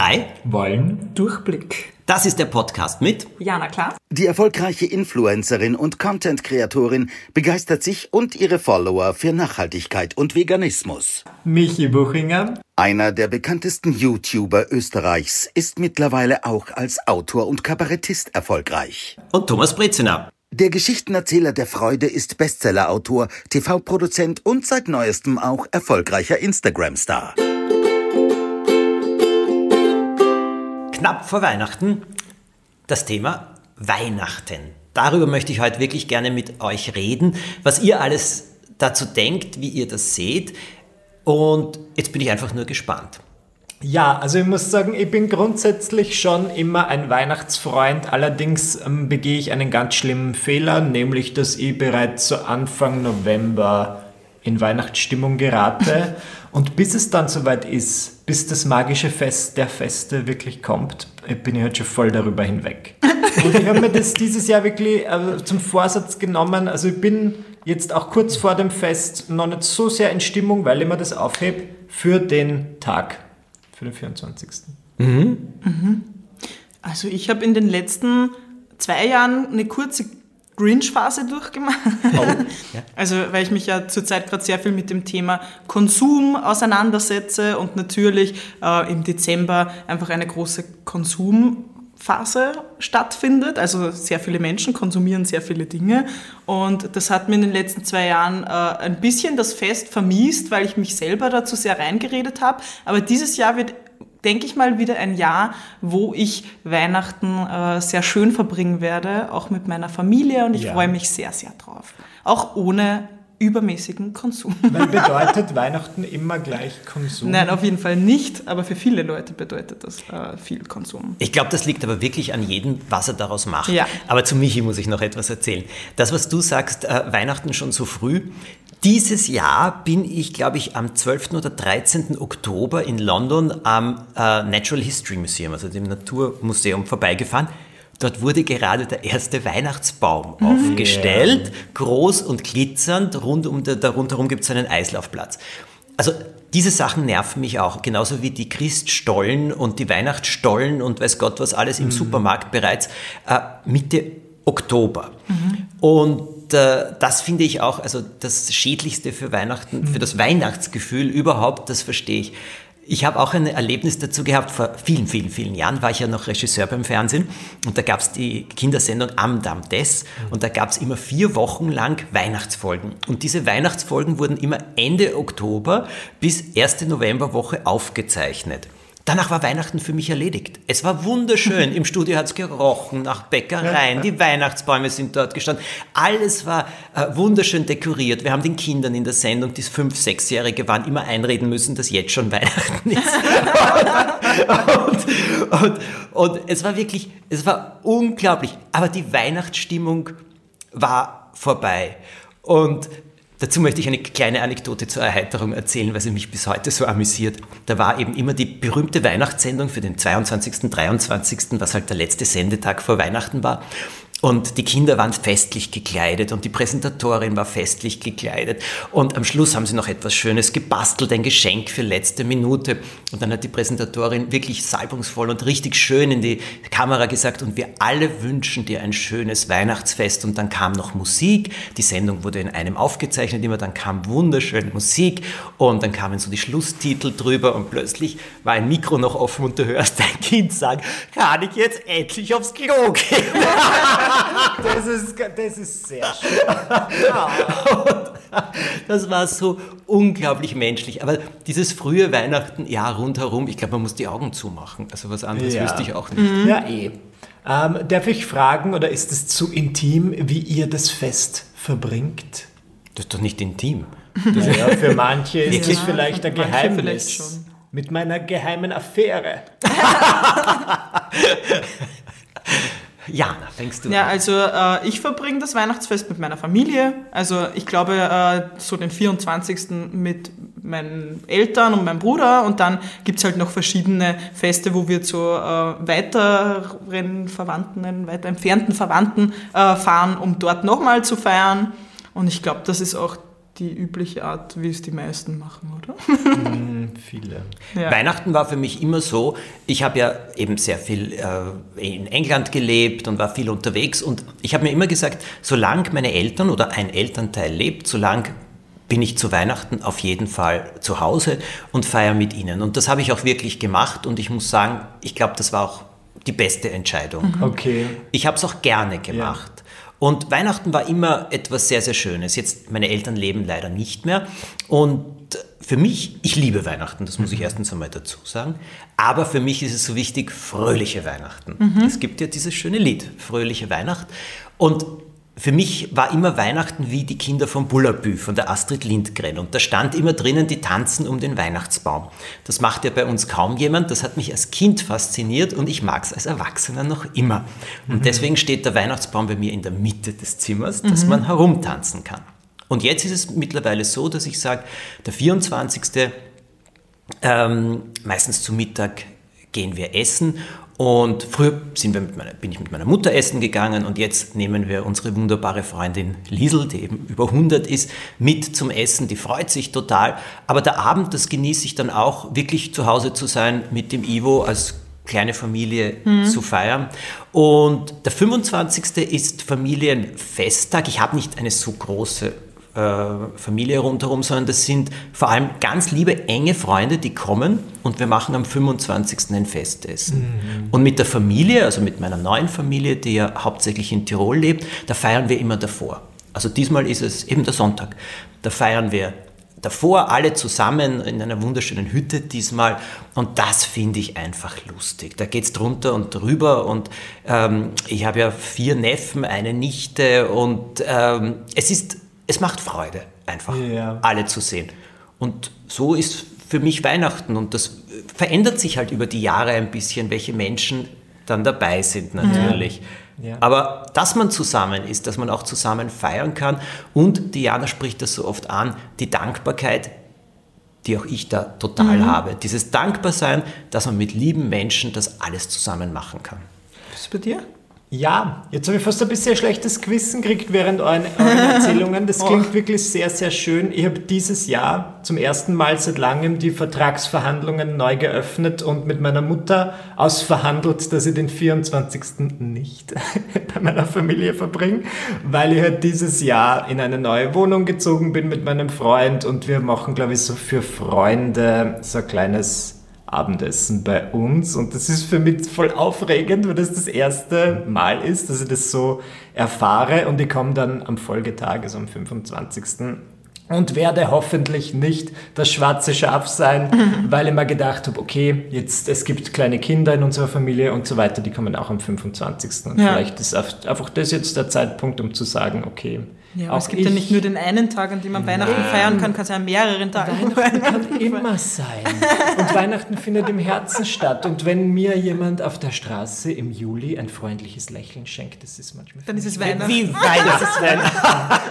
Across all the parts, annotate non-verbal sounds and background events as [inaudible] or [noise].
Drei wollen Durchblick. Das ist der Podcast mit Jana Klaas. Die erfolgreiche Influencerin und Content-Kreatorin begeistert sich und ihre Follower für Nachhaltigkeit und Veganismus. Michi Buchinger. Einer der bekanntesten YouTuber Österreichs ist mittlerweile auch als Autor und Kabarettist erfolgreich. Und Thomas Brezina. Der Geschichtenerzähler der Freude ist Bestsellerautor, TV-Produzent und seit neuestem auch erfolgreicher Instagram-Star. Knapp vor Weihnachten das Thema Weihnachten. Darüber möchte ich heute wirklich gerne mit euch reden, was ihr alles dazu denkt, wie ihr das seht. Und jetzt bin ich einfach nur gespannt. Ja, also ich muss sagen, ich bin grundsätzlich schon immer ein Weihnachtsfreund. Allerdings ähm, begehe ich einen ganz schlimmen Fehler, nämlich dass ich bereits so Anfang November in Weihnachtsstimmung gerate. [laughs] Und bis es dann soweit ist, bis das magische Fest der Feste wirklich kommt, bin ich halt schon voll darüber hinweg. [laughs] Und ich habe mir das dieses Jahr wirklich äh, zum Vorsatz genommen. Also ich bin jetzt auch kurz vor dem Fest noch nicht so sehr in Stimmung, weil ich mir das aufhebe für den Tag für den 24. Mhm. Mhm. Also ich habe in den letzten zwei Jahren eine kurze Grinch-Phase durchgemacht. Oh, ja. [laughs] Also weil ich mich ja zurzeit gerade sehr viel mit dem Thema Konsum auseinandersetze und natürlich äh, im Dezember einfach eine große Konsumphase stattfindet. Also sehr viele Menschen konsumieren sehr viele Dinge und das hat mir in den letzten zwei Jahren äh, ein bisschen das Fest vermiest, weil ich mich selber dazu sehr reingeredet habe. Aber dieses Jahr wird denke ich mal, wieder ein Jahr, wo ich Weihnachten äh, sehr schön verbringen werde, auch mit meiner Familie und ich ja. freue mich sehr, sehr drauf. Auch ohne übermäßigen Konsum. [laughs] Weil bedeutet Weihnachten immer gleich Konsum? Nein, auf jeden Fall nicht, aber für viele Leute bedeutet das äh, viel Konsum. Ich glaube, das liegt aber wirklich an jedem, was er daraus macht. Ja. Aber zu Michi muss ich noch etwas erzählen. Das, was du sagst, äh, Weihnachten schon so früh, dieses Jahr bin ich, glaube ich, am 12. oder 13. Oktober in London am äh, Natural History Museum, also dem Naturmuseum, vorbeigefahren. Dort wurde gerade der erste Weihnachtsbaum mhm. aufgestellt, yeah. groß und glitzernd. Rund um der, da rundherum gibt es einen Eislaufplatz. Also diese Sachen nerven mich auch, genauso wie die Christstollen und die Weihnachtsstollen und weiß Gott was alles im mhm. Supermarkt bereits äh, Mitte Oktober. Mhm. Und äh, das finde ich auch, also das Schädlichste für Weihnachten, für das Weihnachtsgefühl überhaupt, das verstehe ich. Ich habe auch ein Erlebnis dazu gehabt, vor vielen, vielen, vielen Jahren war ich ja noch Regisseur beim Fernsehen und da gab es die Kindersendung Am Dam des und da gab es immer vier Wochen lang Weihnachtsfolgen. Und diese Weihnachtsfolgen wurden immer Ende Oktober bis erste Novemberwoche aufgezeichnet. Danach war Weihnachten für mich erledigt. Es war wunderschön. [laughs] Im Studio hat es gerochen nach Bäckereien. Die Weihnachtsbäume sind dort gestanden. Alles war äh, wunderschön dekoriert. Wir haben den Kindern in der Sendung, die fünf, sechsjährige waren, immer einreden müssen, dass jetzt schon Weihnachten ist. [laughs] und, und, und es war wirklich, es war unglaublich. Aber die Weihnachtsstimmung war vorbei. Und Dazu möchte ich eine kleine Anekdote zur Erheiterung erzählen, weil sie mich bis heute so amüsiert. Da war eben immer die berühmte Weihnachtssendung für den 22., 23., was halt der letzte Sendetag vor Weihnachten war. Und die Kinder waren festlich gekleidet und die Präsentatorin war festlich gekleidet. Und am Schluss haben sie noch etwas Schönes gebastelt, ein Geschenk für letzte Minute. Und dann hat die Präsentatorin wirklich salbungsvoll und richtig schön in die Kamera gesagt, und wir alle wünschen dir ein schönes Weihnachtsfest. Und dann kam noch Musik. Die Sendung wurde in einem aufgezeichnet immer, dann kam wunderschöne Musik und dann kamen so die Schlusstitel drüber und plötzlich war ein Mikro noch offen und du hörst dein Kind sagen, kann ich jetzt endlich aufs Klo gehen? [laughs] das, ist, das ist sehr schön. das war so unglaublich menschlich. Aber dieses frühe Weihnachten, ja, rundherum, ich glaube, man muss die Augen zumachen. Also was anderes ja. wüsste ich auch nicht. Ja, eh. Ähm, darf ich fragen, oder ist es zu intim, wie ihr das Fest verbringt? Das ist doch nicht intim. ja, für manche ist es vielleicht ein Geheimnis. Mit meiner geheimen Affäre. [laughs] [laughs] Jana, fängst du Ja, an. also äh, ich verbringe das Weihnachtsfest mit meiner Familie. Also ich glaube äh, so den 24. mit meinen Eltern und meinem Bruder und dann gibt es halt noch verschiedene Feste, wo wir zu äh, weiteren Verwandten, weiter entfernten Verwandten äh, fahren, um dort nochmal zu feiern. Und ich glaube, das ist auch die übliche Art, wie es die meisten machen, oder? Mm, viele. Ja. Weihnachten war für mich immer so, ich habe ja eben sehr viel äh, in England gelebt und war viel unterwegs und ich habe mir immer gesagt, solange meine Eltern oder ein Elternteil lebt, solange bin ich zu Weihnachten auf jeden Fall zu Hause und feiere mit ihnen. Und das habe ich auch wirklich gemacht und ich muss sagen, ich glaube, das war auch die beste Entscheidung. Mhm. Okay. Ich habe es auch gerne gemacht. Ja. Und Weihnachten war immer etwas sehr, sehr Schönes. Jetzt, meine Eltern leben leider nicht mehr. Und für mich, ich liebe Weihnachten, das muss ich mhm. erstens einmal dazu sagen. Aber für mich ist es so wichtig, fröhliche Weihnachten. Mhm. Es gibt ja dieses schöne Lied, Fröhliche Weihnacht. Und für mich war immer Weihnachten wie die Kinder von Bullabü, von der Astrid Lindgren. Und da stand immer drinnen, die tanzen um den Weihnachtsbaum. Das macht ja bei uns kaum jemand. Das hat mich als Kind fasziniert und ich mag es als Erwachsener noch immer. Und mhm. deswegen steht der Weihnachtsbaum bei mir in der Mitte des Zimmers, dass mhm. man herumtanzen kann. Und jetzt ist es mittlerweile so, dass ich sage, der 24. Ähm, meistens zu Mittag gehen wir essen und früher meiner, bin ich mit meiner Mutter essen gegangen und jetzt nehmen wir unsere wunderbare Freundin Liesel, die eben über 100 ist, mit zum Essen. Die freut sich total. Aber der Abend, das genieße ich dann auch, wirklich zu Hause zu sein mit dem Ivo als kleine Familie mhm. zu feiern. Und der 25. ist Familienfesttag. Ich habe nicht eine so große Familie rundherum, sondern das sind vor allem ganz liebe, enge Freunde, die kommen und wir machen am 25. ein Festessen. Mhm. Und mit der Familie, also mit meiner neuen Familie, die ja hauptsächlich in Tirol lebt, da feiern wir immer davor. Also diesmal ist es eben der Sonntag. Da feiern wir davor alle zusammen in einer wunderschönen Hütte diesmal und das finde ich einfach lustig. Da geht es drunter und drüber und ähm, ich habe ja vier Neffen, eine Nichte und ähm, es ist es macht Freude, einfach ja. alle zu sehen. Und so ist für mich Weihnachten und das verändert sich halt über die Jahre ein bisschen, welche Menschen dann dabei sind natürlich. Ja. Aber dass man zusammen ist, dass man auch zusammen feiern kann und Diana spricht das so oft an, die Dankbarkeit, die auch ich da total mhm. habe. Dieses Dankbarsein, dass man mit lieben Menschen das alles zusammen machen kann. Was ist bei dir? Ja, jetzt habe ich fast ein bisschen schlechtes Gewissen gekriegt während euren, euren Erzählungen. Das [laughs] klingt oh. wirklich sehr, sehr schön. Ich habe dieses Jahr zum ersten Mal seit langem die Vertragsverhandlungen neu geöffnet und mit meiner Mutter ausverhandelt, dass ich den 24. nicht [laughs] bei meiner Familie verbringe, weil ich halt dieses Jahr in eine neue Wohnung gezogen bin mit meinem Freund und wir machen, glaube ich, so für Freunde so ein kleines Abendessen bei uns. Und das ist für mich voll aufregend, weil das das erste Mal ist, dass ich das so erfahre. Und ich komme dann am Folgetag, also am 25. Und werde hoffentlich nicht das schwarze Schaf sein, [laughs] weil ich mir gedacht habe, okay, jetzt es gibt kleine Kinder in unserer Familie und so weiter, die kommen auch am 25. Und ja. vielleicht ist einfach das jetzt der Zeitpunkt, um zu sagen, okay, ja, aber es gibt ja nicht nur den einen Tag, an dem man Weihnachten Nein. feiern kann, kann es ja an mehreren Tagen Weihnachten kann immer sein. Und Weihnachten findet im Herzen statt. Und wenn mir jemand auf der Straße im Juli ein freundliches Lächeln schenkt, das ist manchmal... Dann ist es Weihnachten. Wie Weihnachten?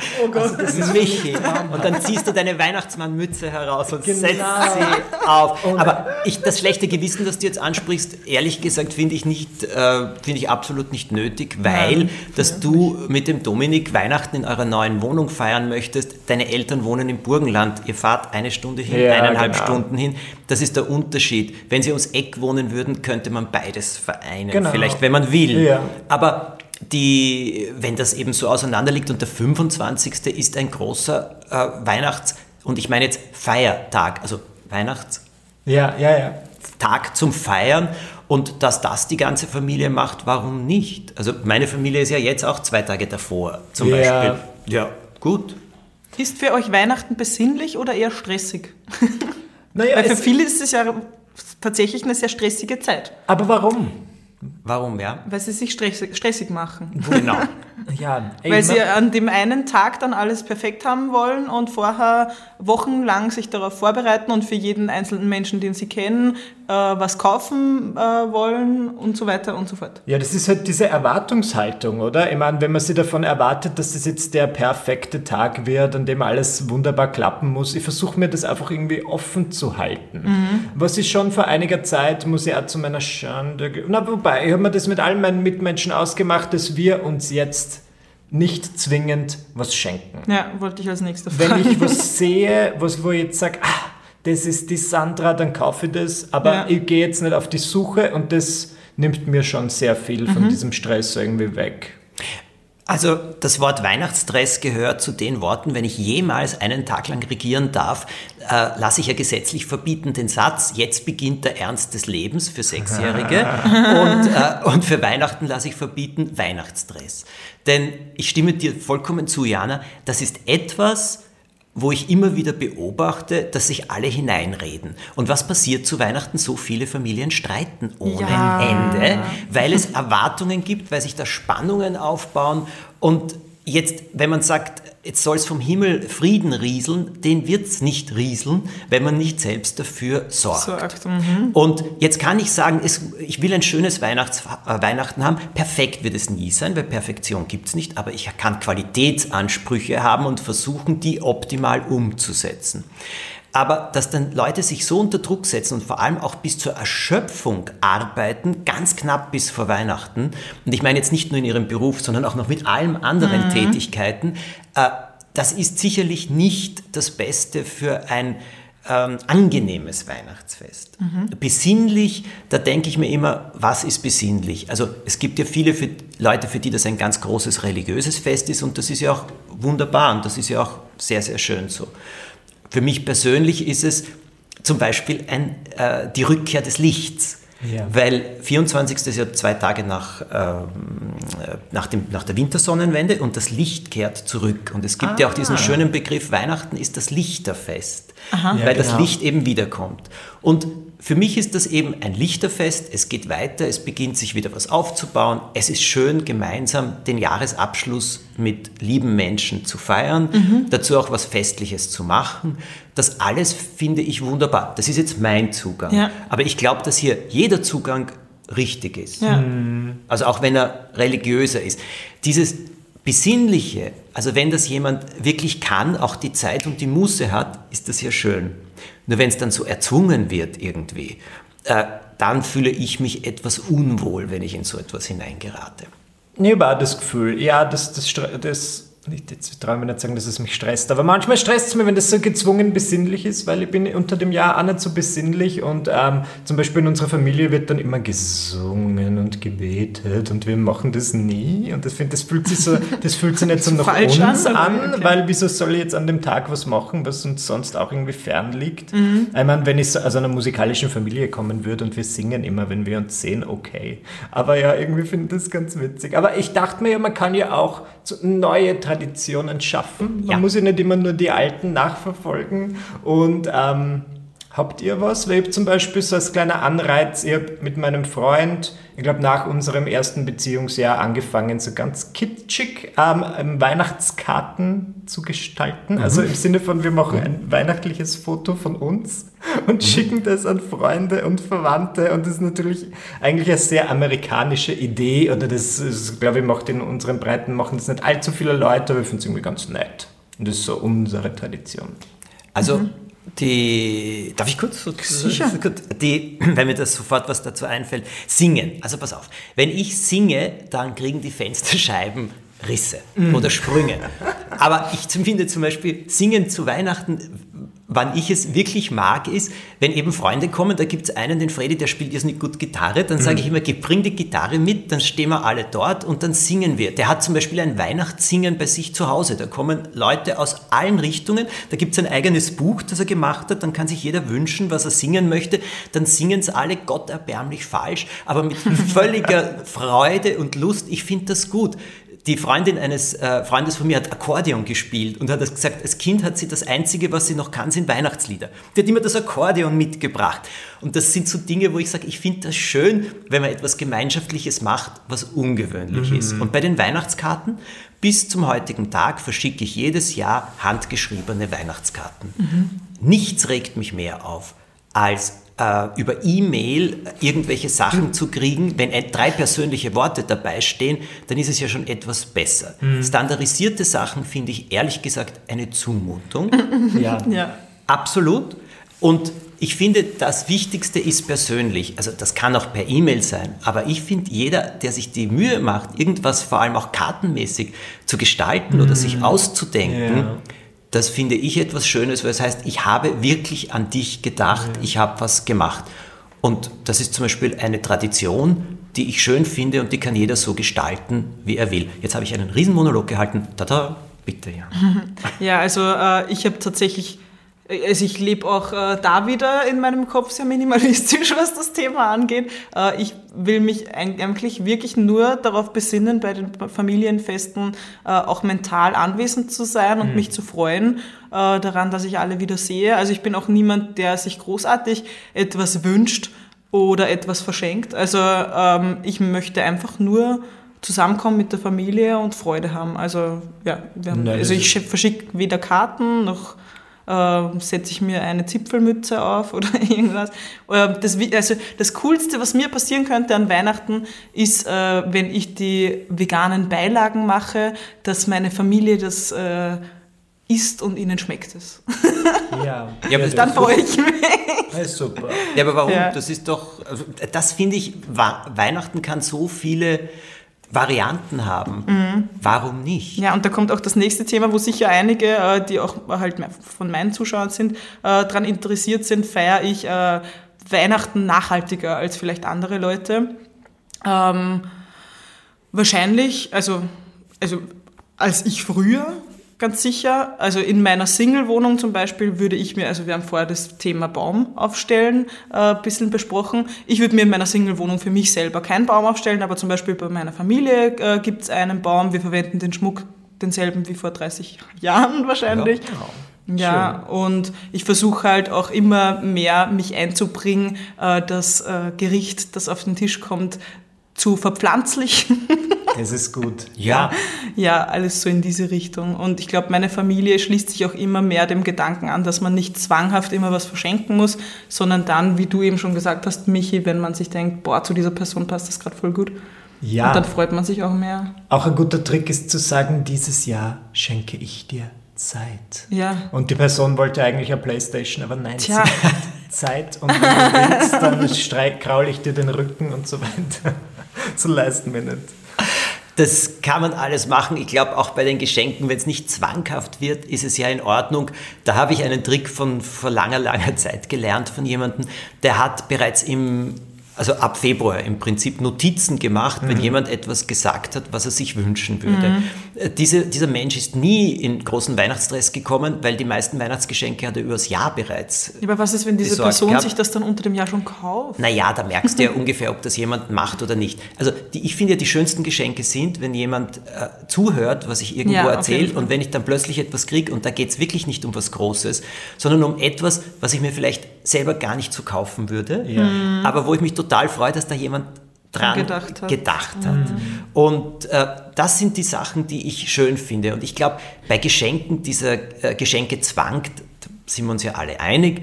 [laughs] oh Gott. Also das ist Michi. Und dann ziehst du deine Weihnachtsmannmütze heraus und genau. setzt sie auf. Aber ich, das schlechte Gewissen, das du jetzt ansprichst, ehrlich gesagt, finde ich, nicht, äh, find ich absolut nicht nötig, weil Nein. dass du mit dem Dominik Weihnachten in eurer neuen Wohnung feiern möchtest, deine Eltern wohnen im Burgenland, ihr fahrt eine Stunde hin, ja, eineinhalb genau. Stunden hin, das ist der Unterschied. Wenn sie ums Eck wohnen würden, könnte man beides vereinen, genau. vielleicht wenn man will. Ja. Aber die, wenn das eben so auseinander liegt und der 25. ist ein großer äh, Weihnachts- und ich meine jetzt Feiertag, also Weihnachts- ja, ja, ja. Tag zum Feiern und dass das die ganze Familie macht, warum nicht? Also meine Familie ist ja jetzt auch zwei Tage davor zum ja. Beispiel. Ja, gut. Ist für euch Weihnachten besinnlich oder eher stressig? Naja, Weil für viele ist es ja tatsächlich eine sehr stressige Zeit. Aber warum? Warum, ja? Weil sie sich stressig, stressig machen. Genau. [laughs] ja, Weil sie an dem einen Tag dann alles perfekt haben wollen und vorher wochenlang sich darauf vorbereiten und für jeden einzelnen Menschen, den sie kennen, äh, was kaufen äh, wollen und so weiter und so fort. Ja, das ist halt diese Erwartungshaltung, oder? Ich meine, wenn man sich davon erwartet, dass das jetzt der perfekte Tag wird, an dem alles wunderbar klappen muss, ich versuche mir das einfach irgendwie offen zu halten. Mhm. Was ich schon vor einiger Zeit, muss ich auch zu meiner Schande, na wobei, ich habe mir das mit allen meinen Mitmenschen ausgemacht, dass wir uns jetzt nicht zwingend was schenken. Ja, wollte ich als nächstes fragen. Wenn ich was sehe, was, wo ich jetzt sage, ah, das ist die Sandra, dann kaufe ich das, aber ja. ich gehe jetzt nicht auf die Suche und das nimmt mir schon sehr viel von mhm. diesem Stress irgendwie weg. Also das Wort Weihnachtsstress gehört zu den Worten, wenn ich jemals einen Tag lang regieren darf, äh, lasse ich ja gesetzlich verbieten den Satz, jetzt beginnt der Ernst des Lebens für Sechsjährige [laughs] und, äh, und für Weihnachten lasse ich verbieten Weihnachtsstress. Denn ich stimme dir vollkommen zu, Jana, das ist etwas, wo ich immer wieder beobachte, dass sich alle hineinreden. Und was passiert zu Weihnachten? So viele Familien streiten ohne ja. Ende, weil es Erwartungen gibt, weil sich da Spannungen aufbauen. Und jetzt, wenn man sagt, jetzt soll es vom Himmel Frieden rieseln, den wird es nicht rieseln, wenn man nicht selbst dafür sorgt. sorgt mhm. Und jetzt kann ich sagen, es, ich will ein schönes Weihnachts, äh, Weihnachten haben. Perfekt wird es nie sein, weil Perfektion gibt es nicht, aber ich kann Qualitätsansprüche haben und versuchen, die optimal umzusetzen. Aber dass dann Leute sich so unter Druck setzen und vor allem auch bis zur Erschöpfung arbeiten, ganz knapp bis vor Weihnachten, und ich meine jetzt nicht nur in ihrem Beruf, sondern auch noch mit allen anderen mhm. Tätigkeiten, äh, das ist sicherlich nicht das Beste für ein ähm, angenehmes Weihnachtsfest. Mhm. Besinnlich, da denke ich mir immer, was ist besinnlich? Also es gibt ja viele für, Leute, für die das ein ganz großes religiöses Fest ist und das ist ja auch wunderbar und das ist ja auch sehr, sehr schön so. Für mich persönlich ist es zum Beispiel ein, äh, die Rückkehr des Lichts. Ja. Weil 24. ist ja zwei Tage nach, ähm, nach, dem, nach der Wintersonnenwende und das Licht kehrt zurück. Und es gibt ah. ja auch diesen ah. schönen Begriff, Weihnachten ist das Lichterfest, Aha. weil ja, genau. das Licht eben wiederkommt. Und für mich ist das eben ein Lichterfest, es geht weiter, es beginnt sich wieder was aufzubauen. Es ist schön, gemeinsam den Jahresabschluss mit lieben Menschen zu feiern, mhm. dazu auch was Festliches zu machen. Das alles finde ich wunderbar. Das ist jetzt mein Zugang. Ja. Aber ich glaube, dass hier jeder Zugang richtig ist. Ja. Mhm. Also auch wenn er religiöser ist. Dieses Besinnliche, also wenn das jemand wirklich kann, auch die Zeit und die Muße hat, ist das ja schön. Nur wenn es dann so erzwungen wird irgendwie, äh, dann fühle ich mich etwas unwohl, wenn ich in so etwas hineingerate. Ich habe das Gefühl, ja, das, das, das nicht, jetzt traue ich mir nicht sagen, dass es mich stresst, aber manchmal stresst es mir, wenn das so gezwungen besinnlich ist, weil ich bin unter dem Jahr auch nicht so besinnlich und ähm, zum Beispiel in unserer Familie wird dann immer gesungen und gebetet und wir machen das nie und das, find, das fühlt sich so, das fühlt sich nicht so [laughs] nach uns an, an okay. weil wieso soll ich jetzt an dem Tag was machen, was uns sonst auch irgendwie fern liegt? Mhm. Ich meine, wenn ich so aus einer musikalischen Familie kommen würde und wir singen immer, wenn wir uns sehen, okay. Aber ja, irgendwie finde ich das ganz witzig. Aber ich dachte mir ja, man kann ja auch neue Traditionen schaffen. Man ja. muss ja nicht immer nur die alten nachverfolgen. Und ähm, habt ihr was? Weil ich zum Beispiel so als kleiner Anreiz, ich habe mit meinem Freund, ich glaube nach unserem ersten Beziehungsjahr angefangen, so ganz kitschig ähm, ähm Weihnachtskarten zu gestalten. Mhm. Also im Sinne von, wir machen ein weihnachtliches Foto von uns [laughs] und mhm. schicken das an Freunde und Verwandte. Und das ist natürlich eigentlich eine sehr amerikanische Idee. Oder das, ist, glaube ich, macht in unseren Breiten machen das nicht allzu viele Leute, aber ich finde es irgendwie ganz nett. Und das ist so unsere Tradition. Also mhm. Die, darf ich kurz? Sicher. Die, [clears throat] wenn mir das sofort was dazu einfällt, singen. Also pass auf, wenn ich singe, dann kriegen die Fensterscheiben Risse mm. oder Sprünge. Aber ich finde zum Beispiel, singen zu Weihnachten wann ich es wirklich mag, ist, wenn eben Freunde kommen, da gibt es einen, den Freddy, der spielt jetzt nicht gut Gitarre, dann sage mhm. ich immer, bring die Gitarre mit, dann stehen wir alle dort und dann singen wir. Der hat zum Beispiel ein Weihnachtssingen bei sich zu Hause. Da kommen Leute aus allen Richtungen, da gibt es ein eigenes Buch, das er gemacht hat, dann kann sich jeder wünschen, was er singen möchte, dann singen es alle Gott erbärmlich falsch, aber mit [laughs] völliger Freude und Lust. Ich finde das gut die Freundin eines äh, Freundes von mir hat Akkordeon gespielt und hat gesagt, als Kind hat sie das Einzige, was sie noch kann, sind Weihnachtslieder. Die hat immer das Akkordeon mitgebracht. Und das sind so Dinge, wo ich sage, ich finde das schön, wenn man etwas Gemeinschaftliches macht, was ungewöhnlich mhm. ist. Und bei den Weihnachtskarten bis zum heutigen Tag verschicke ich jedes Jahr handgeschriebene Weihnachtskarten. Mhm. Nichts regt mich mehr auf als über E-Mail irgendwelche Sachen mhm. zu kriegen, wenn drei persönliche Worte dabei stehen, dann ist es ja schon etwas besser. Mhm. Standardisierte Sachen finde ich ehrlich gesagt eine Zumutung. [laughs] ja. ja. Absolut. Und ich finde, das Wichtigste ist persönlich. Also das kann auch per E-Mail sein. Aber ich finde, jeder, der sich die Mühe macht, irgendwas vor allem auch kartenmäßig zu gestalten mm. oder sich mhm. auszudenken, ja. Das finde ich etwas Schönes, weil es heißt, ich habe wirklich an dich gedacht, ich habe was gemacht. Und das ist zum Beispiel eine Tradition, die ich schön finde und die kann jeder so gestalten, wie er will. Jetzt habe ich einen Riesenmonolog gehalten. Tada, bitte, ja. [laughs] Ja, also äh, ich habe tatsächlich also ich lebe auch äh, da wieder in meinem Kopf sehr minimalistisch, [laughs] was das Thema angeht. Äh, ich will mich eigentlich wirklich nur darauf besinnen, bei den Familienfesten äh, auch mental anwesend zu sein und mhm. mich zu freuen äh, daran, dass ich alle wieder sehe. Also ich bin auch niemand, der sich großartig etwas wünscht oder etwas verschenkt. Also ähm, ich möchte einfach nur zusammenkommen mit der Familie und Freude haben. Also ja, haben, also ich verschicke weder Karten noch äh, setze ich mir eine Zipfelmütze auf [laughs] oder irgendwas. Äh, das, also das Coolste, was mir passieren könnte an Weihnachten, ist, äh, wenn ich die veganen Beilagen mache, dass meine Familie das äh, isst und ihnen schmeckt es. Ja, [laughs] ja dann freue ich mich. [laughs] Ja, super. Ja, aber warum? Ja. Das ist doch, also, das finde ich, Weihnachten kann so viele Varianten haben. Mhm. Warum nicht? Ja, und da kommt auch das nächste Thema, wo sicher einige, äh, die auch halt von meinen Zuschauern sind, äh, daran interessiert sind, feiere ich äh, Weihnachten nachhaltiger als vielleicht andere Leute. Ähm, wahrscheinlich, also, also als ich früher ganz sicher. Also in meiner Single-Wohnung zum Beispiel würde ich mir, also wir haben vorher das Thema Baum aufstellen äh, ein bisschen besprochen. Ich würde mir in meiner Single-Wohnung für mich selber keinen Baum aufstellen, aber zum Beispiel bei meiner Familie äh, gibt es einen Baum. Wir verwenden den Schmuck denselben wie vor 30 Jahren [laughs] wahrscheinlich. Ja, genau. Ja, Schön. und ich versuche halt auch immer mehr mich einzubringen, äh, das äh, Gericht, das auf den Tisch kommt, zu verpflanzlichen. [laughs] Es ist gut. Ja. Ja, alles so in diese Richtung. Und ich glaube, meine Familie schließt sich auch immer mehr dem Gedanken an, dass man nicht zwanghaft immer was verschenken muss, sondern dann, wie du eben schon gesagt hast, Michi, wenn man sich denkt, boah, zu dieser Person passt das gerade voll gut. Ja. Und dann freut man sich auch mehr. Auch ein guter Trick ist zu sagen, dieses Jahr schenke ich dir Zeit. Ja. Und die Person wollte eigentlich eine Playstation, aber nein, Tja. sie hat [laughs] Zeit und wenn du willst, dann kraul ich dir den Rücken und so weiter. [laughs] so leisten wir nicht. Das kann man alles machen. Ich glaube, auch bei den Geschenken, wenn es nicht zwanghaft wird, ist es ja in Ordnung. Da habe ich einen Trick von vor langer, langer Zeit gelernt von jemandem, der hat bereits im also ab Februar im Prinzip Notizen gemacht, mhm. wenn jemand etwas gesagt hat, was er sich wünschen würde. Mhm. Diese, dieser Mensch ist nie in großen Weihnachtsstress gekommen, weil die meisten Weihnachtsgeschenke hat er übers Jahr bereits. Aber was ist, wenn diese Person gehabt. sich das dann unter dem Jahr schon kauft? Naja, da merkst du ja [laughs] ungefähr, ob das jemand macht oder nicht. Also die, ich finde ja, die schönsten Geschenke sind, wenn jemand äh, zuhört, was ich irgendwo ja, erzähle und wenn ich dann plötzlich etwas kriege und da geht es wirklich nicht um was Großes, sondern um etwas, was ich mir vielleicht selber gar nicht so kaufen würde, ja. Aber wo ich mich total freue, dass da jemand dran gedacht hat. Gedacht hat. Mhm. Und äh, das sind die Sachen, die ich schön finde. Und ich glaube, bei Geschenken, dieser äh, Geschenkezwang, sind wir uns ja alle einig,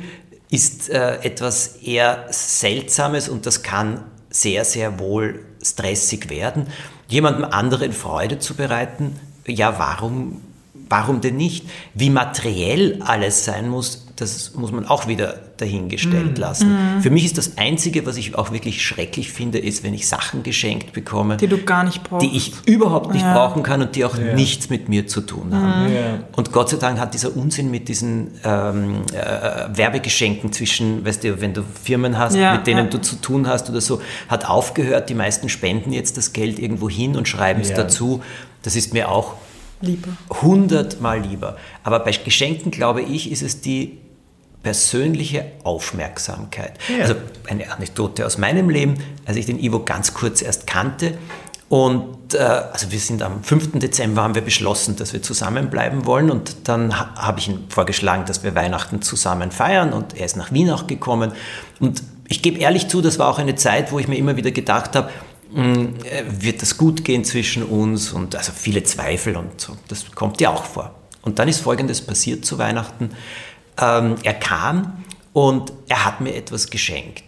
ist äh, etwas eher Seltsames und das kann sehr, sehr wohl stressig werden. Jemandem anderen Freude zu bereiten, ja, warum, warum denn nicht? Wie materiell alles sein muss, das muss man auch wieder dahingestellt mm. lassen. Mm. Für mich ist das Einzige, was ich auch wirklich schrecklich finde, ist, wenn ich Sachen geschenkt bekomme, die du gar nicht brauchst. Die ich überhaupt nicht ja. brauchen kann und die auch ja. nichts mit mir zu tun haben. Ja. Und Gott sei Dank hat dieser Unsinn mit diesen ähm, äh, Werbegeschenken zwischen, weißt du, wenn du Firmen hast, mit denen du zu tun hast oder so, hat aufgehört. Die meisten spenden jetzt das Geld irgendwo hin und schreiben es dazu. Das ist mir auch lieber. hundertmal lieber. Aber bei Geschenken, glaube ich, ist es die persönliche Aufmerksamkeit. Ja. Also eine Anekdote aus meinem Leben, als ich den Ivo ganz kurz erst kannte. Und äh, also wir sind am 5. Dezember haben wir beschlossen, dass wir zusammenbleiben wollen. Und dann ha habe ich ihm vorgeschlagen, dass wir Weihnachten zusammen feiern. Und er ist nach Wien auch gekommen. Und ich gebe ehrlich zu, das war auch eine Zeit, wo ich mir immer wieder gedacht habe, hm, äh, wird das gut gehen zwischen uns? Und also viele Zweifel und so. Das kommt ja auch vor. Und dann ist Folgendes passiert zu Weihnachten. Ähm, er kam und er hat mir etwas geschenkt.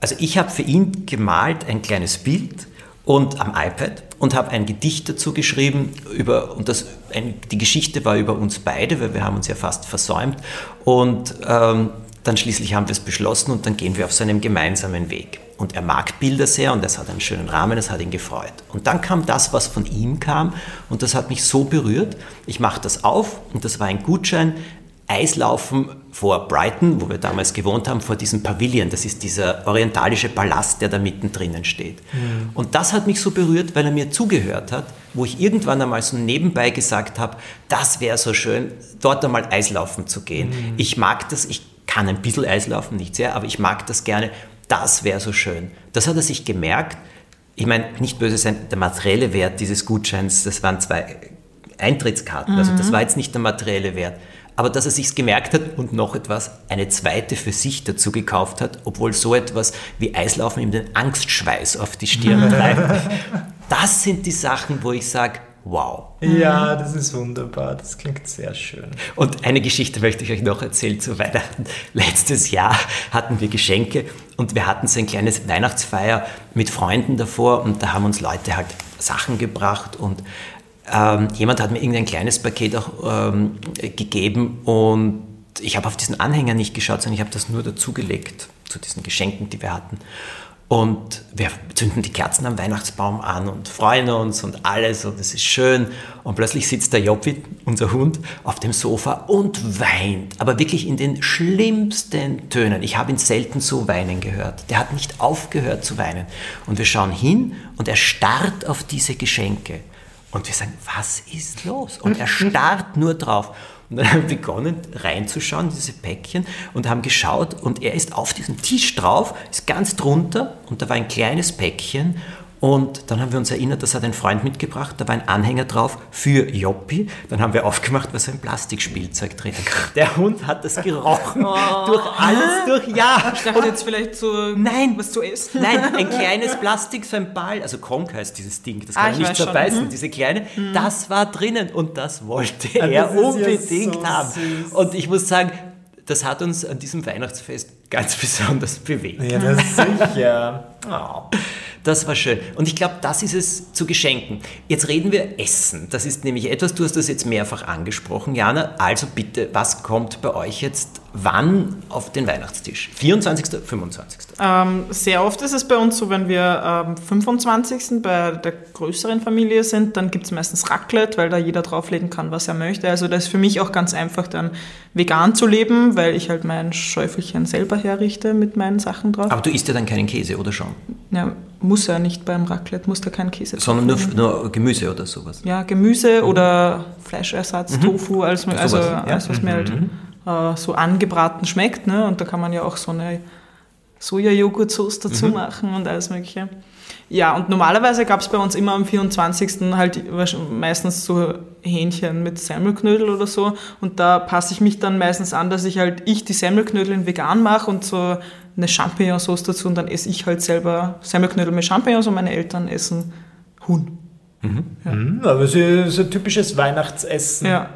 Also ich habe für ihn gemalt ein kleines Bild und am iPad und habe ein Gedicht dazu geschrieben über und das ein, die Geschichte war über uns beide, weil wir haben uns ja fast versäumt und ähm, dann schließlich haben wir es beschlossen und dann gehen wir auf so einem gemeinsamen Weg. Und er mag Bilder sehr und das hat einen schönen Rahmen, das hat ihn gefreut. Und dann kam das, was von ihm kam und das hat mich so berührt. Ich mache das auf und das war ein Gutschein, Eislaufen vor Brighton, wo wir damals gewohnt haben, vor diesem Pavilion. Das ist dieser orientalische Palast, der da mittendrin steht. Mhm. Und das hat mich so berührt, weil er mir zugehört hat, wo ich irgendwann einmal so nebenbei gesagt habe, das wäre so schön, dort einmal Eislaufen zu gehen. Mhm. Ich mag das, ich kann ein bisschen Eislaufen, nicht sehr, aber ich mag das gerne. Das wäre so schön. Das hat er sich gemerkt. Ich meine, nicht böse sein, der materielle Wert dieses Gutscheins, das waren zwei Eintrittskarten. Mhm. Also das mhm. war jetzt nicht der materielle Wert aber dass er sich's gemerkt hat und noch etwas, eine zweite für sich dazu gekauft hat, obwohl so etwas wie Eislaufen ihm den Angstschweiß auf die Stirn treibt. [laughs] das sind die Sachen, wo ich sage, wow. Ja, das ist wunderbar, das klingt sehr schön. Und eine Geschichte möchte ich euch noch erzählen zu Weihnachten. Letztes Jahr hatten wir Geschenke und wir hatten so ein kleines Weihnachtsfeier mit Freunden davor und da haben uns Leute halt Sachen gebracht und ähm, jemand hat mir irgendein kleines Paket auch ähm, gegeben und ich habe auf diesen Anhänger nicht geschaut, sondern ich habe das nur dazugelegt zu diesen Geschenken, die wir hatten. Und wir zünden die Kerzen am Weihnachtsbaum an und freuen uns und alles und es ist schön. Und plötzlich sitzt der Joppi, unser Hund, auf dem Sofa und weint. Aber wirklich in den schlimmsten Tönen. Ich habe ihn selten so weinen gehört. Der hat nicht aufgehört zu weinen. Und wir schauen hin und er starrt auf diese Geschenke. Und wir sagen, was ist los? Und er starrt nur drauf. Und dann haben wir begonnen reinzuschauen, diese Päckchen, und haben geschaut und er ist auf diesem Tisch drauf, ist ganz drunter und da war ein kleines Päckchen und dann haben wir uns erinnert, das hat ein Freund mitgebracht, da war ein Anhänger drauf für Joppi. Dann haben wir aufgemacht, was ein Plastikspielzeug drin. Der Hund hat das gerochen. Oh. Durch alles, durch, ja. Ich dachte und, jetzt vielleicht so, nein, was zu essen. Nein, ein kleines Plastik, so ein Ball, also Konk heißt dieses Ding, das kann ah, nicht zerbeißen, mhm. diese kleine, mhm. das war drinnen und das wollte ah, er das unbedingt ja so haben. Süß. Und ich muss sagen, das hat uns an diesem Weihnachtsfest ganz [laughs] besonders bewegt. Ja, das ist sicher. Oh. Das war schön. Und ich glaube, das ist es zu Geschenken. Jetzt reden wir Essen. Das ist nämlich etwas, du hast das jetzt mehrfach angesprochen, Jana. Also bitte, was kommt bei euch jetzt wann auf den Weihnachtstisch? 24., 25.? Ähm, sehr oft ist es bei uns so, wenn wir am ähm, 25. bei der größeren Familie sind, dann gibt es meistens Raclette, weil da jeder drauflegen kann, was er möchte. Also das ist für mich auch ganz einfach, dann vegan zu leben, weil ich halt mein Schäufelchen selber herrichte mit meinen Sachen drauf. Aber du isst ja dann keinen Käse, oder schon? Ja, muss er nicht beim Raclette, muss da kein Käse Sondern nur, nur, Gemüse oder sowas? Ja, Gemüse mhm. oder Fleischersatz, mhm. Tofu, alles, also, ja. alles was mir halt mhm. äh, so angebraten schmeckt. Ne? Und da kann man ja auch so eine Soja-Joghurt-Sauce dazu mhm. machen und alles mögliche. Ja, und normalerweise gab es bei uns immer am 24. halt meistens so Hähnchen mit Semmelknödel oder so. Und da passe ich mich dann meistens an, dass ich halt ich die Semmelknödel in vegan mache und so eine Champignonsauce dazu und dann esse ich halt selber Semmelknödel mit Champignons und meine Eltern essen Huhn. Mhm. Ja. Mhm, aber so, so ein typisches Weihnachtsessen. Ja.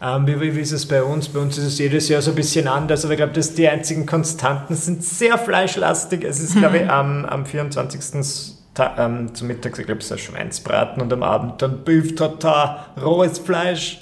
Ähm, wie, wie, ist es bei uns? Bei uns ist es jedes Jahr so ein bisschen anders, aber ich glaube, dass die einzigen Konstanten sind sehr fleischlastig. Es ist, [laughs] glaube ich, am, am 24. Ähm, zum Mittag, ich glaube, es ist Schweinsbraten und am Abend dann Beef total rohes Fleisch.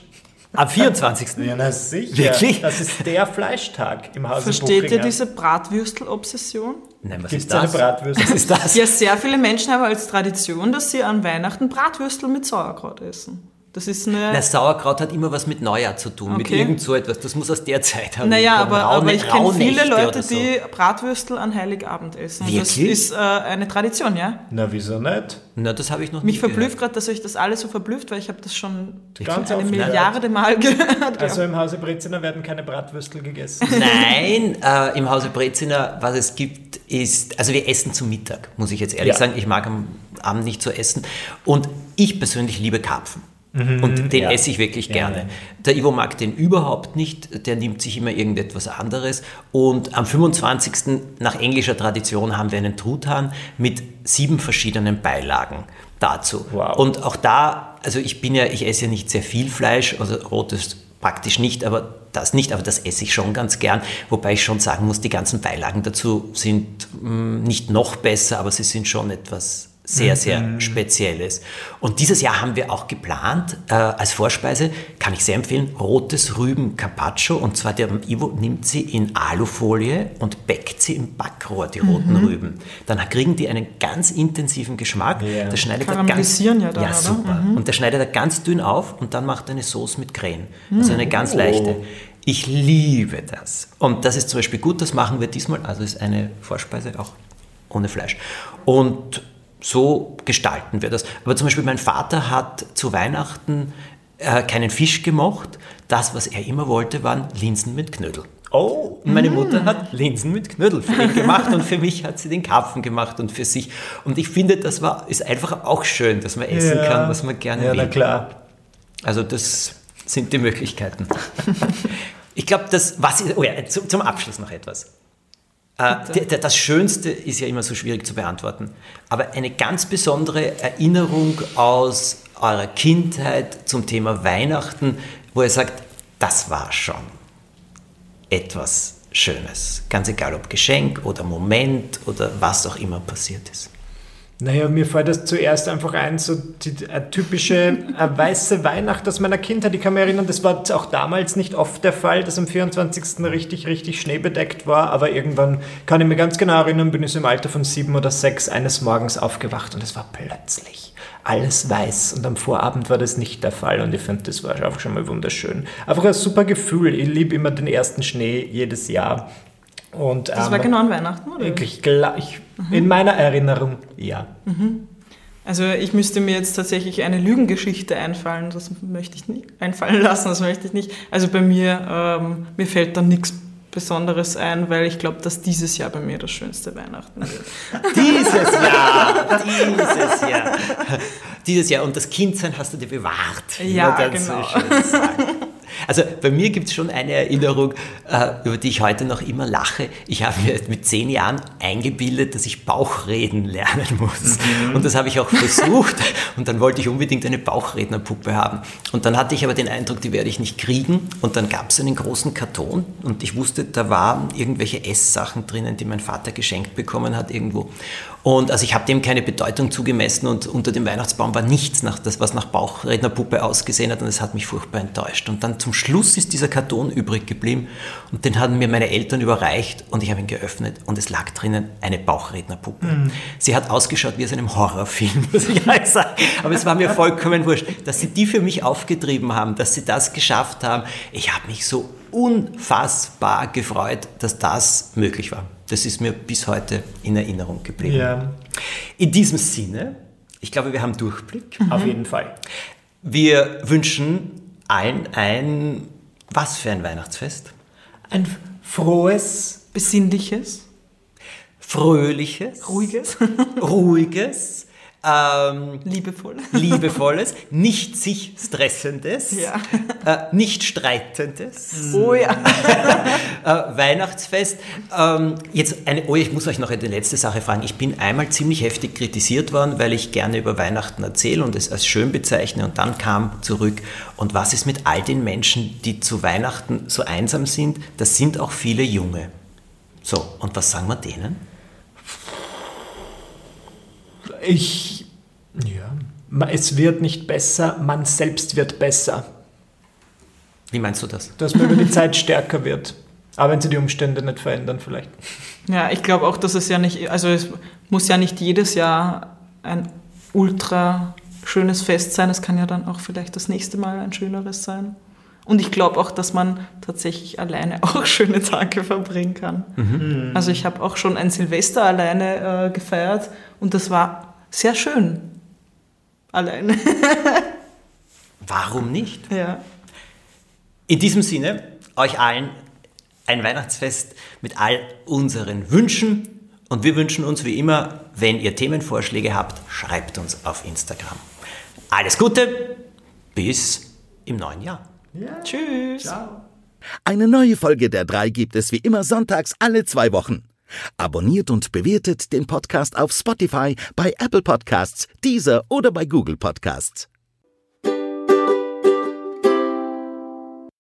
Am 24. [laughs] Ja, na sicher. Wirklich? Das ist der Fleischtag im Hause Versteht Buchinger. ihr diese Bratwürstel-Obsession? Nein, was Gibt's ist das? Eine Bratwürstel? Was ist das? Ja, sehr viele Menschen haben als Tradition, dass sie an Weihnachten Bratwürstel mit Sauerkraut essen. Das ist eine. Na, Sauerkraut hat immer was mit Neujahr zu tun, okay. mit irgend so etwas. Das muss aus der Zeit haben. Naja, aber, Raune, aber ich kenne viele Leute, so. die Bratwürstel an Heiligabend essen. Wirklich? Das ist äh, eine Tradition, ja? Na, wieso nicht? Na, das habe ich noch Mich verblüfft gerade, dass euch das alle so verblüfft, weil ich habe das schon Ganz eine Milliarde Mal [laughs] gehört. Also im Hause Breziner werden keine Bratwürstel gegessen? Nein, äh, im Hause Breziner, was es gibt, ist, also wir essen zum Mittag, muss ich jetzt ehrlich ja. sagen. Ich mag am Abend nicht so essen. Und ich persönlich liebe Karpfen. Mhm, und den ja. esse ich wirklich gerne. Ja. Der Ivo mag den überhaupt nicht, der nimmt sich immer irgendetwas anderes. Und am 25. nach englischer Tradition haben wir einen Truthahn mit sieben verschiedenen Beilagen dazu. Wow. Und auch da, also ich bin ja, ich esse ja nicht sehr viel Fleisch, also rotes praktisch nicht, aber das nicht, aber das esse ich schon ganz gern. Wobei ich schon sagen muss, die ganzen Beilagen dazu sind mh, mm, nicht noch besser, aber sie sind schon etwas sehr, mhm. sehr Spezielles. Und dieses Jahr haben wir auch geplant, äh, als Vorspeise, kann ich sehr empfehlen, rotes Rüben Carpaccio. Und zwar der Ivo nimmt sie in Alufolie und bäckt sie im Backrohr, die roten mhm. Rüben. Dann kriegen die einen ganz intensiven Geschmack. Yeah. Das schneidet er ganz, ja, dann, ja super. Mhm. Und der schneidet er ganz dünn auf und dann macht er eine Sauce mit Creme. Also eine ganz oh. leichte. Ich liebe das. Und das ist zum Beispiel gut, das machen wir diesmal. Also ist eine Vorspeise auch ohne Fleisch. Und so gestalten wir das. Aber zum Beispiel mein Vater hat zu Weihnachten äh, keinen Fisch gemocht. Das, was er immer wollte, waren Linsen mit Knödel. Oh, und meine mm. Mutter hat Linsen mit Knödel für ihn gemacht und für mich hat sie den Karpfen gemacht und für sich. Und ich finde, das war, ist einfach auch schön, dass man essen ja. kann, was man gerne ja, will. Ja, na klar. Also das sind die Möglichkeiten. ich glaube, das, was, oh ja, zum Abschluss noch etwas. Äh, das Schönste ist ja immer so schwierig zu beantworten. Aber eine ganz besondere Erinnerung aus eurer Kindheit zum Thema Weihnachten, wo ihr sagt, das war schon etwas Schönes. Ganz egal ob Geschenk oder Moment oder was auch immer passiert ist. Naja, mir fällt das zuerst einfach ein, so die äh, typische [laughs] äh, weiße Weihnacht aus meiner Kindheit. Ich kann mich erinnern, das war auch damals nicht oft der Fall, dass am 24. richtig, richtig schneebedeckt war. Aber irgendwann kann ich mir ganz genau erinnern, bin ich so im Alter von sieben oder sechs eines Morgens aufgewacht und es war plötzlich alles weiß. Und am Vorabend war das nicht der Fall und ich finde, das war einfach schon mal wunderschön. Einfach ein super Gefühl. Ich liebe immer den ersten Schnee jedes Jahr. Und, das ähm, war genau an Weihnachten, oder? Ich, ich, mhm. In meiner Erinnerung, ja. Mhm. Also ich müsste mir jetzt tatsächlich eine Lügengeschichte einfallen, das möchte ich nicht einfallen [laughs] lassen, das möchte ich nicht. Also bei mir, ähm, mir fällt da nichts Besonderes ein, weil ich glaube, dass dieses Jahr bei mir das schönste Weihnachten wird. [laughs] dieses Jahr, dieses [laughs] Jahr, dieses Jahr und das Kindsein hast du dir bewahrt. Ja, genau. So also bei mir gibt es schon eine Erinnerung, äh, über die ich heute noch immer lache. Ich habe mir mit zehn Jahren eingebildet, dass ich Bauchreden lernen muss. Mhm. Und das habe ich auch versucht. Und dann wollte ich unbedingt eine Bauchrednerpuppe haben. Und dann hatte ich aber den Eindruck, die werde ich nicht kriegen. Und dann gab es einen großen Karton und ich wusste, da waren irgendwelche Esssachen drinnen, die mein Vater geschenkt bekommen hat irgendwo. Und also ich habe dem keine Bedeutung zugemessen und unter dem Weihnachtsbaum war nichts, nach das, was nach Bauchrednerpuppe ausgesehen hat und es hat mich furchtbar enttäuscht. Und dann zum Schluss ist dieser Karton übrig geblieben und den haben mir meine Eltern überreicht und ich habe ihn geöffnet und es lag drinnen eine Bauchrednerpuppe. Mhm. Sie hat ausgeschaut wie aus einem Horrorfilm, [laughs] muss ich halt sagen. Aber es war mir vollkommen wurscht, dass sie die für mich aufgetrieben haben, dass sie das geschafft haben. Ich habe mich so unfassbar gefreut, dass das möglich war. Das ist mir bis heute in Erinnerung geblieben. Ja. In diesem Sinne, ich glaube, wir haben Durchblick. Mhm. Auf jeden Fall. Wir wünschen allen ein, was für ein Weihnachtsfest? Ein frohes, besinnliches, fröhliches, ruhiges, [laughs] ruhiges, ähm, Liebevoll. [laughs] Liebevolles, nicht sich stressendes, ja. äh, nicht streitendes. Oh ja. [laughs] äh, Weihnachtsfest. Ähm, jetzt eine, oh, ich muss euch noch eine letzte Sache fragen. Ich bin einmal ziemlich heftig kritisiert worden, weil ich gerne über Weihnachten erzähle und es als schön bezeichne und dann kam zurück. Und was ist mit all den Menschen, die zu Weihnachten so einsam sind? Das sind auch viele Junge. So, und was sagen wir denen? Ich, ja, es wird nicht besser, man selbst wird besser. Wie meinst du das? Dass man über die Zeit stärker wird. Aber wenn sie die Umstände nicht verändern, vielleicht. Ja, ich glaube auch, dass es ja nicht, also es muss ja nicht jedes Jahr ein ultra schönes Fest sein. Es kann ja dann auch vielleicht das nächste Mal ein schöneres sein. Und ich glaube auch, dass man tatsächlich alleine [laughs] auch schöne Tage verbringen kann. Mhm. Also ich habe auch schon ein Silvester alleine äh, gefeiert und das war sehr schön. Alleine. [laughs] Warum nicht? Ja. In diesem Sinne, euch allen ein Weihnachtsfest mit all unseren Wünschen. Und wir wünschen uns wie immer, wenn ihr Themenvorschläge habt, schreibt uns auf Instagram. Alles Gute, bis im neuen Jahr. Ja. Tschüss. Ciao. Eine neue Folge der drei gibt es wie immer sonntags alle zwei Wochen. Abonniert und bewertet den Podcast auf Spotify, bei Apple Podcasts, Deezer oder bei Google Podcasts.